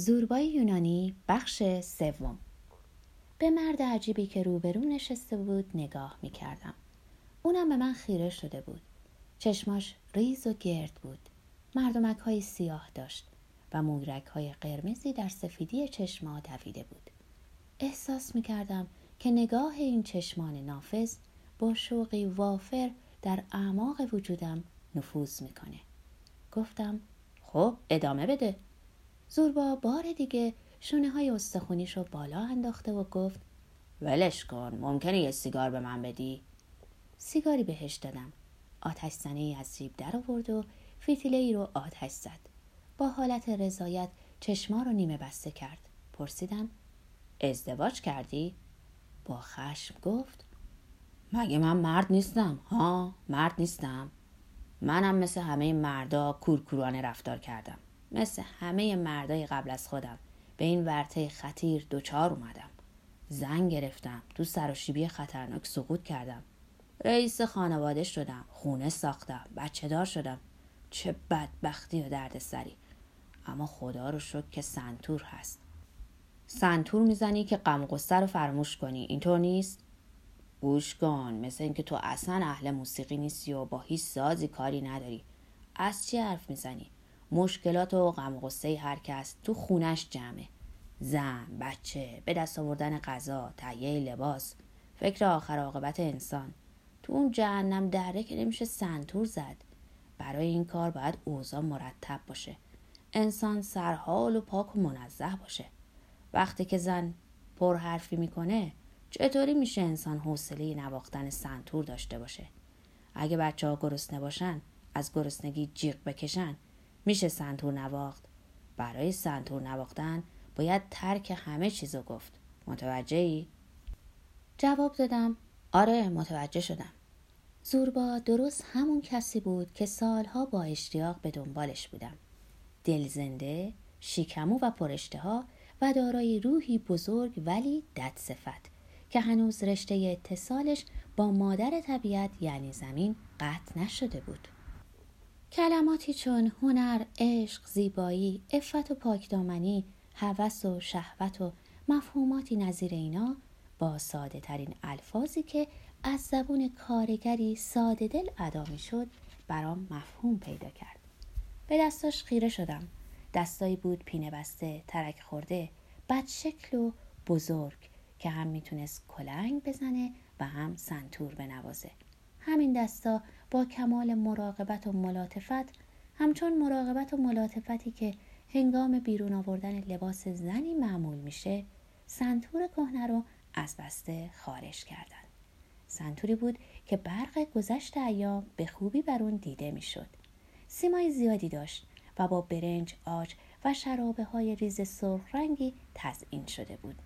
زوربای یونانی بخش سوم به مرد عجیبی که روبرو نشسته بود نگاه می کردم. اونم به من خیره شده بود. چشماش ریز و گرد بود. مردمک های سیاه داشت و مورک های قرمزی در سفیدی چشما دویده بود. احساس می کردم که نگاه این چشمان نافذ با شوقی وافر در اعماق وجودم نفوذ می‌کنه. گفتم خب ادامه بده. زوربا بار دیگه شونه های استخونیش رو بالا انداخته و گفت ولش کن ممکنه یه سیگار به من بدی؟ سیگاری بهش دادم. آتش زنه از جیب در آورد و فتیله ای رو آتش زد. با حالت رضایت چشما رو نیمه بسته کرد. پرسیدم ازدواج کردی؟ با خشم گفت مگه من مرد نیستم؟ ها مرد نیستم. منم مثل همه مردا کورکورانه رفتار کردم. مثل همه مردای قبل از خودم. به این ورطه خطیر دوچار اومدم. زن گرفتم. تو سراشیبی خطرناک سقوط کردم. رئیس خانواده شدم. خونه ساختم. بچه دار شدم. چه بدبختی و درد سری اما خدا رو شکر که سنتور هست. سنتور می‌زنی که غم رو فراموش کنی. اینطور نیست؟ گوش کن. مثل اینکه تو اصلا اهل موسیقی نیستی و با هیچ سازی کاری نداری. از چی حرف می‌زنی؟ مشکلات و غم غصه هر کس تو خونش جمعه. زن بچه به دست آوردن غذا تهیه لباس فکر آخر عاقبت انسان. تو اون جهنم دره که نمیشه سنتور زد. برای این کار باید اوضاع مرتب باشه. انسان سرحال و پاک و منزه باشه. وقتی که زن پرحرفی می‌کنه چطوری میشه انسان حوصله نواختن سنتور داشته باشه؟ اگه بچه ها گرسنه باشن از گرسنگی جیغ بکشن میشه سنتور نواخت. برای سنتور نواختن باید ترک همه چیزو گفت. متوجه ای؟ جواب دادم. آره متوجه شدم. زوربا درست همون کسی بود که سالها با اشتیاق به دنبالش بودم. دلزنده شیکمو و پرشته و دارای روحی بزرگ ولی دد صفت که هنوز رشته اتصالش با مادر طبیعت یعنی زمین قطع نشده بود. کلماتی چون هنر، عشق، زیبایی، افت و پاکدامنی، هوس و شهوت و مفهوماتی نظیر اینا با ساده ترین الفاظی که از زبون کارگری ساده دل ادا می شد برام مفهوم پیدا کرد. به دستاش خیره شدم. دستایی بود پینه بسته، ترک خورده، بد شکل و بزرگ که هم می‌تونست کلنگ بزنه و هم سنتور بنوازه. همین دستا با کمال مراقبت و ملاطفت همچون مراقبت و ملاطفتی که هنگام بیرون آوردن لباس زنی معمول میشه سنتور کهنه رو از بسته خارج کردن. سنتوری بود که برق گذشت ایام به خوبی بر اون دیده می‌شد. سیمای زیادی داشت و با برنج آج و شرابه های ریز سرخ رنگی تزئین شده بود.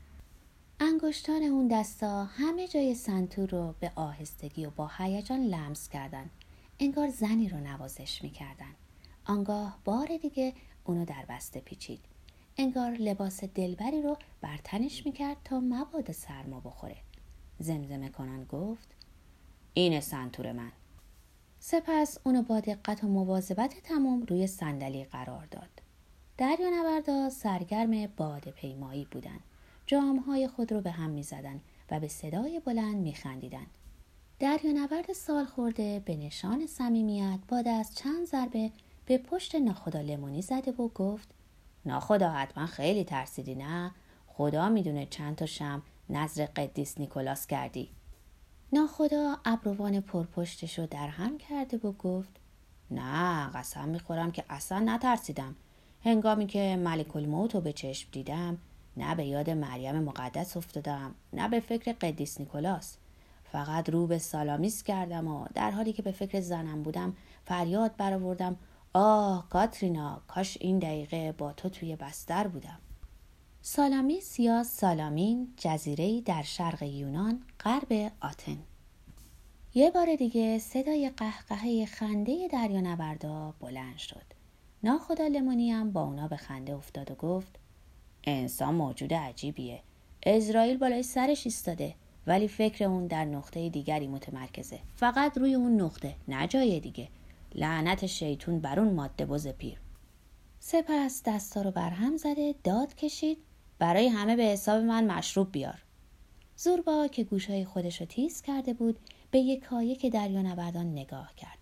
انگشتان اون دستا همه جای سنتور رو به آهستگی و با هیجان لمس کردن. انگار زنی رو نوازش می‌کردن. آنگاه بار دیگه اونو در بسته پیچید. انگار لباس دلبری رو بر تنش می‌کرد تا مبادا سرما بخوره. زمزمه کنان گفت این سنتور من. سپس اونو با دقت و مواظبت تمام روی صندلی قرار داد. دریا نوردا سرگرم باد پیمایی بودند جامهای خود رو به هم می زدن و به صدای بلند می خندیدن. نورد سال خورده به نشان صمیمیت با دست چند ضربه به پشت ناخدا لمونی زده و گفت ناخدا حتما خیلی ترسیدی نه؟ خدا می‌دونه چند تا شم نظر قدیس نیکولاس کردی. ناخدا ابروان پرپشتش رو در هم کرده و گفت نه قسم می‌خورم که اصلا نترسیدم. هنگامی که ملک الموت رو به چشم دیدم نه به یاد مریم مقدس افتادم نه به فکر قدیس نیکولاس. فقط رو به سالامیس کردم و در حالی که به فکر زنم بودم فریاد برآوردم آه کاترینا کاش این دقیقه با تو توی بستر بودم. سالامیس یا سالامین جزیره در شرق یونان غرب آتن. یه بار دیگه صدای قهقهه خنده نوردا بلند شد. ناخدا لمونی با اونا به خنده افتاد و گفت انسان موجود عجیبیه. اسرائیل بالای سرش ایستاده ولی فکر اون در نقطه دیگری متمرکزه. فقط روی اون نقطه نه جای دیگه. لعنت شیطون بر اون ماده بز پیر. سپس دستا رو برهم زده داد کشید. برای همه به حساب من مشروب بیار. زوربا که گوشهای خودش رو تیز کرده بود به یک که دریا نبردان نگاه کرد.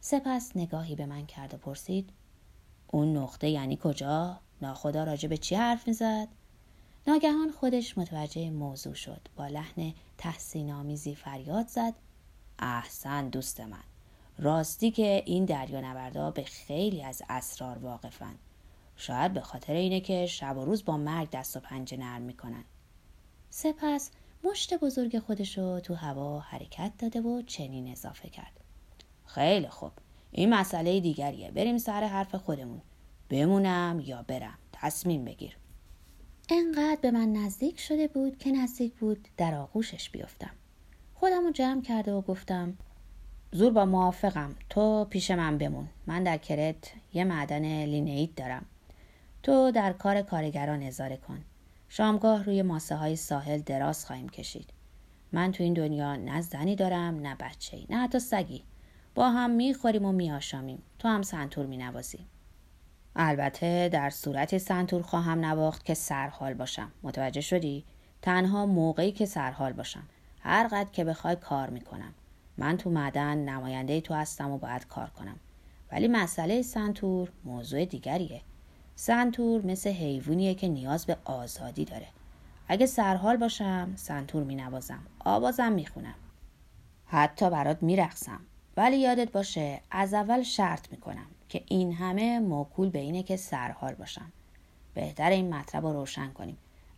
سپس نگاهی به من کرد و پرسید اون نقطه یعنی کجا؟ ناخدا راجع به چی حرف می‌زد؟ ناگهان خودش متوجه موضوع شد. با لحن تحسین آمیزی فریاد زد. احسن دوست من. راستی که این دریا نبردا به خیلی از اسرار واقفن. شاید به خاطر اینه که شب و روز با مرگ دست و پنجه نرم می‌کنن. سپس مشت بزرگ خودشو تو هوا حرکت داده و چنین اضافه کرد. خیلی خوب. این مسئله دیگریه. بریم سر حرف خودمون. بمونم یا برم. تصمیم بگیر. انقدر به من نزدیک شده بود که نزدیک بود در آغوشش بیفتم. خودم رو جمع کرده و گفتم زور با موافقم. تو پیش من بمون. من در کرت یه معدن لینئید دارم. تو در کار کارگران اظاره کن. شامگاه روی ماسه های ساحل دراز خواهیم کشید. من تو این دنیا نه زنی دارم نه بچه نه حتی سگی. با هم می‌خوریم و میآشامیم. تو هم سنتور مینوازی. البته در صورت سنتور خواهم نواخت که سرحال باشم. متوجه شدی؟ تنها موقعی که سرحال باشم. هر قد که بخوای کار می‌کنم. من تو معدن نماینده تو هستم و باید کار کنم. ولی مسئله سنتور موضوع دیگریه. سنتور مثل حیوانیه که نیاز به آزادی داره. اگه سرحال باشم سنتور می نوازم آوازم می خونم حتی برات می رقصم. ولی یادت باشه از اول شرط می کنم که این همه موکول به اینه که سرحال باشم بهتر این مطلب رو روشن کنیم.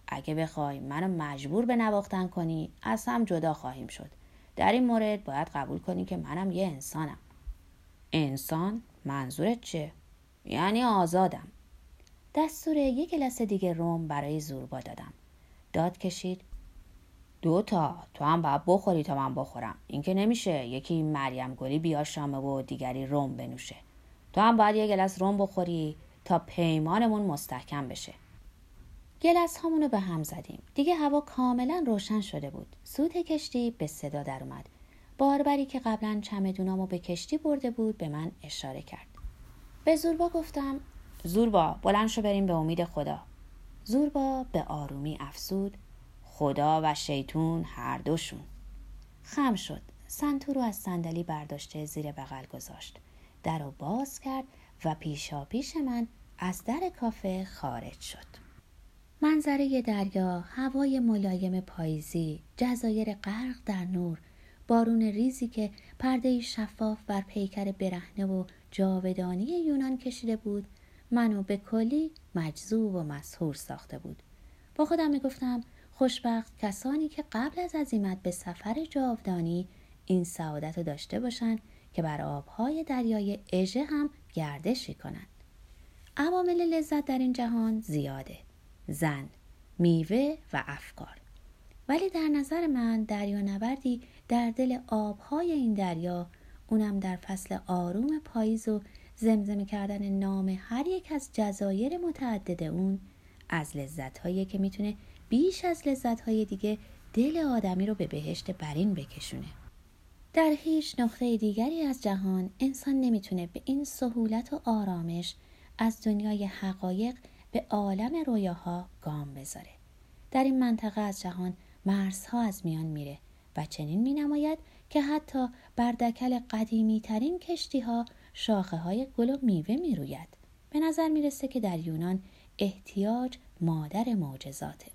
اگه بخوای منو مجبور به نواختن کنی از هم جدا خواهیم شد. در این مورد باید قبول کنی که منم یه انسانم. انسان منظورت چه؟ یعنی آزادم. دستور یک گلس دیگه روم برای زوربا دادم. داد کشید. دو تا. تو هم باید بخوری تا من بخورم. این که نمیشه یکی مریم گلی بیا شامه و دیگری روم بنوشه. تو هم باید یه گلس روم بخوری تا پیمانمون مستحکم بشه. گلس هامونو به هم زدیم. دیگه هوا کاملا روشن شده بود. سوت کشتی به صدا در اومد. باربری که قبلا چمدونامو به کشتی برده بود به من اشاره کرد. به زوربا گفتم زوربا بلند شو بریم به امید خدا. زوربا به آرومی افسود خدا و شیطون هر دوشون. خم شد. سنتو رو از صندلی برداشته زیر بغل گذاشت. در رو باز کرد و پیشا پیش من از در کافه خارج شد. منظره دریا، هوای ملایم پاییزی، جزایر غرق در نور، بارون ریزی که پرده شفاف بر پیکر برهنه و جاودانی یونان کشیده بود منو به کلی مجذوب و مسهور ساخته بود. با خودم می‌گفتم خوشبخت کسانی که قبل از عزیمت به سفر جاودانی این سعادت رو داشته باشند که بر آبهای دریای اژه هم گردشی کنند عوامل لذت در این جهان زیاده زن میوه و افکار. ولی در نظر من دریا نبردی در دل آبهای این دریا اونم در فصل آروم پاییز و زمزمه کردن نام هر یک از جزایر متعدد اون از لذتهایی که می‌تونه بیش از لذتهای دیگه دل آدمی رو به بهشت برین بکشونه. در هیچ نقطه دیگری از جهان انسان نمی‌تونه به این سهولت و آرامش از دنیای حقایق به عالم رویاها گام بذاره در این منطقه از جهان مرزها از میان میره و چنین می نماید که حتی بر دکل قدیمی ترین کشتی ها شاخه های گل و میوه می روید. به نظر می‌رسه که در یونان احتیاج مادر معجزاته.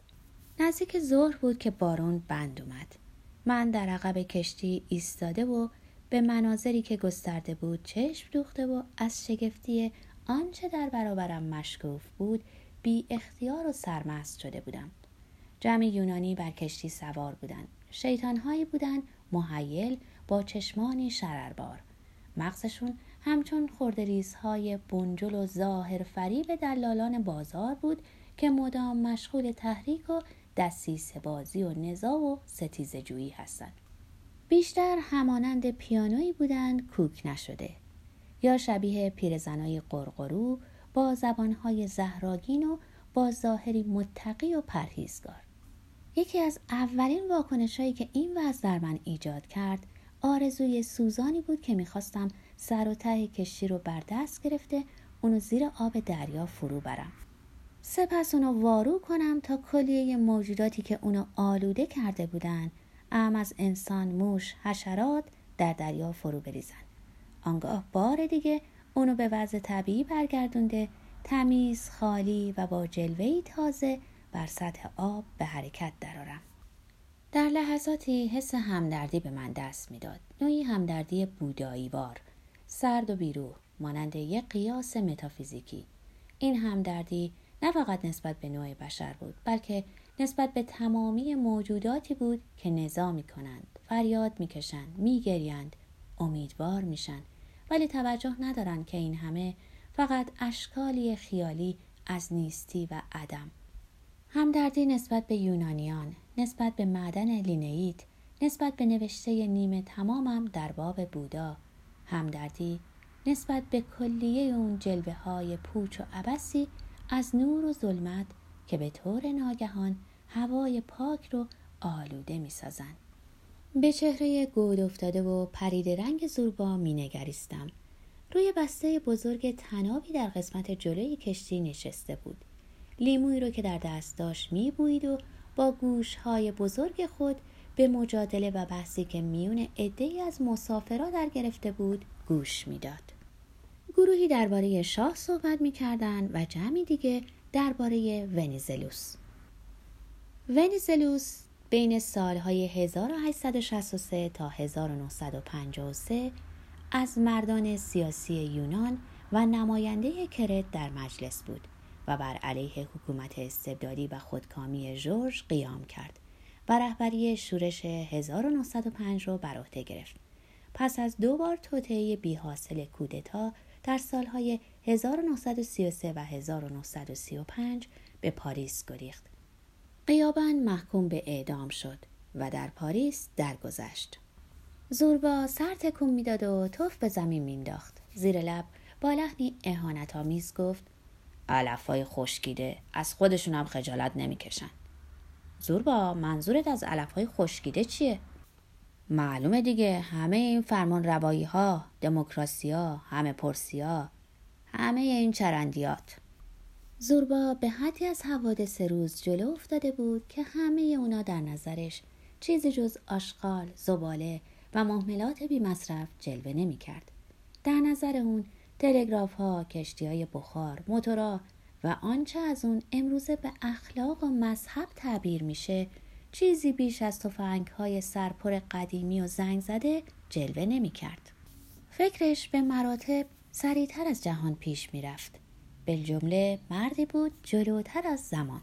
نزدیک ظهر بود که بارون بند اومد. من در عقب کشتی ایستاده و به مناظری که گسترده بود چشم دوخته و از شگفتی آنچه در برابرم مشکوف بود بی اختیار و سرمست شده بودم. جمعی یونانی بر کشتی سوار بودند. شیطانهایی بودند محیل با چشمانی شرربار. مغزشون همچون خردریزهای بنجل و ظاهر فریب دلالان بازار بود که مدام مشغول تحریک و دستیس بازی و نزا و ستیز جویی هستند. بیشتر همانند پیانویی بودند کوک نشده. یا شبیه پیرزنای قرقرو با زبانهای زهراگین و با ظاهری متقی و پرهیزگار. یکی از اولین واکنش هایی که این وضع در من ایجاد کرد آرزوی سوزانی بود که می‌خواستم سر و ته کشتی رو بر دست گرفته اونو زیر آب دریا فرو برم. سپس اونو وارو کنم تا کلیه موجوداتی که اونو آلوده کرده بودن ام از انسان موش حشرات در دریا فرو بریزن. آنگاه بار دیگه اونو به وضع طبیعی برگردونده تمیز خالی و با جلوهی تازه بر سطح آب به حرکت درارم در لحظاتی حس همدردی به من دست می‌داد. نوعی همدردی بودایی وار سرد و بیروح مانند یک قیاس متافیزیکی. این همدردی نه فقط نسبت به نوع بشر بود بلکه نسبت به تمامی موجوداتی بود که نزا می کنند فریاد می‌کشند میگریند امیدوار میشن. ولی توجه ندارند که این همه فقط اشکالی خیالی از نیستی و عدم. همدردی نسبت به یونانیان نسبت به معدن لینئیت نسبت به نوشته نیمه تمامم در باب بودا. همدردی نسبت به کلیه اون جلوه های پوچ و عبسی از نور و ظلمت که به طور ناگهان هوای پاک رو آلوده می سازن. به چهره گود افتاده و پرید رنگ زوربا می نگریستم. روی بسته بزرگ تنابی در قسمت جلوی کشتی نشسته بود. لیموی رو که در دست داشت می بوید و با گوش های بزرگ خود به مجادله و بحثی که میون عدهای از مسافرا در گرفته بود گوش می‌داد. گروهی درباره شاه صحبت می‌کردند و جمعی دیگه درباره ونیزلوس. ونیزلوس بین سالهای 1863 تا 1953 از مردان سیاسی یونان و نماینده کرت در مجلس بود و بر علیه حکومت استبدادی و خودکامی جورج قیام کرد و رهبری شورش 1905 را بر عهده گرفت. پس از دو بار توطئه بی حاصل کودتا در سالهای 1933 و 1935 به پاریس گریخت. قیابن محکوم به اعدام شد و در پاریس درگذشت. زوربا سر تکون می‌داد و توف به زمین مینداخت. زیر لب با لحنی اهانت آمیز گفت علفای خشکیده از خودشون هم خجالت نمی‌کشن. زوربا منظورت از علفهای خشکیده چیه؟ معلومه دیگه همه این فرمان روایی ها دموکراسی ها همه پرسی ها همه این چرندیات زوربا به حدی از حوادث روز جلو افتاده بود که همه اونا در نظرش چیزی جز آشغال، زباله و محملات بی مصرف جلوه نمی کرد. در نظر اون تلگراف ها، کشتی های بخار، موتورا و آنچه از اون امروزه به اخلاق و مذهب تعبیر میشه چیزی بیش از توفنگ های سرپر قدیمی و زنگ زده جلوه نمی کرد. فکرش به مراتب سریعتر از جهان پیش می رفت. بالجمله مردی بود جلوتر از زمان.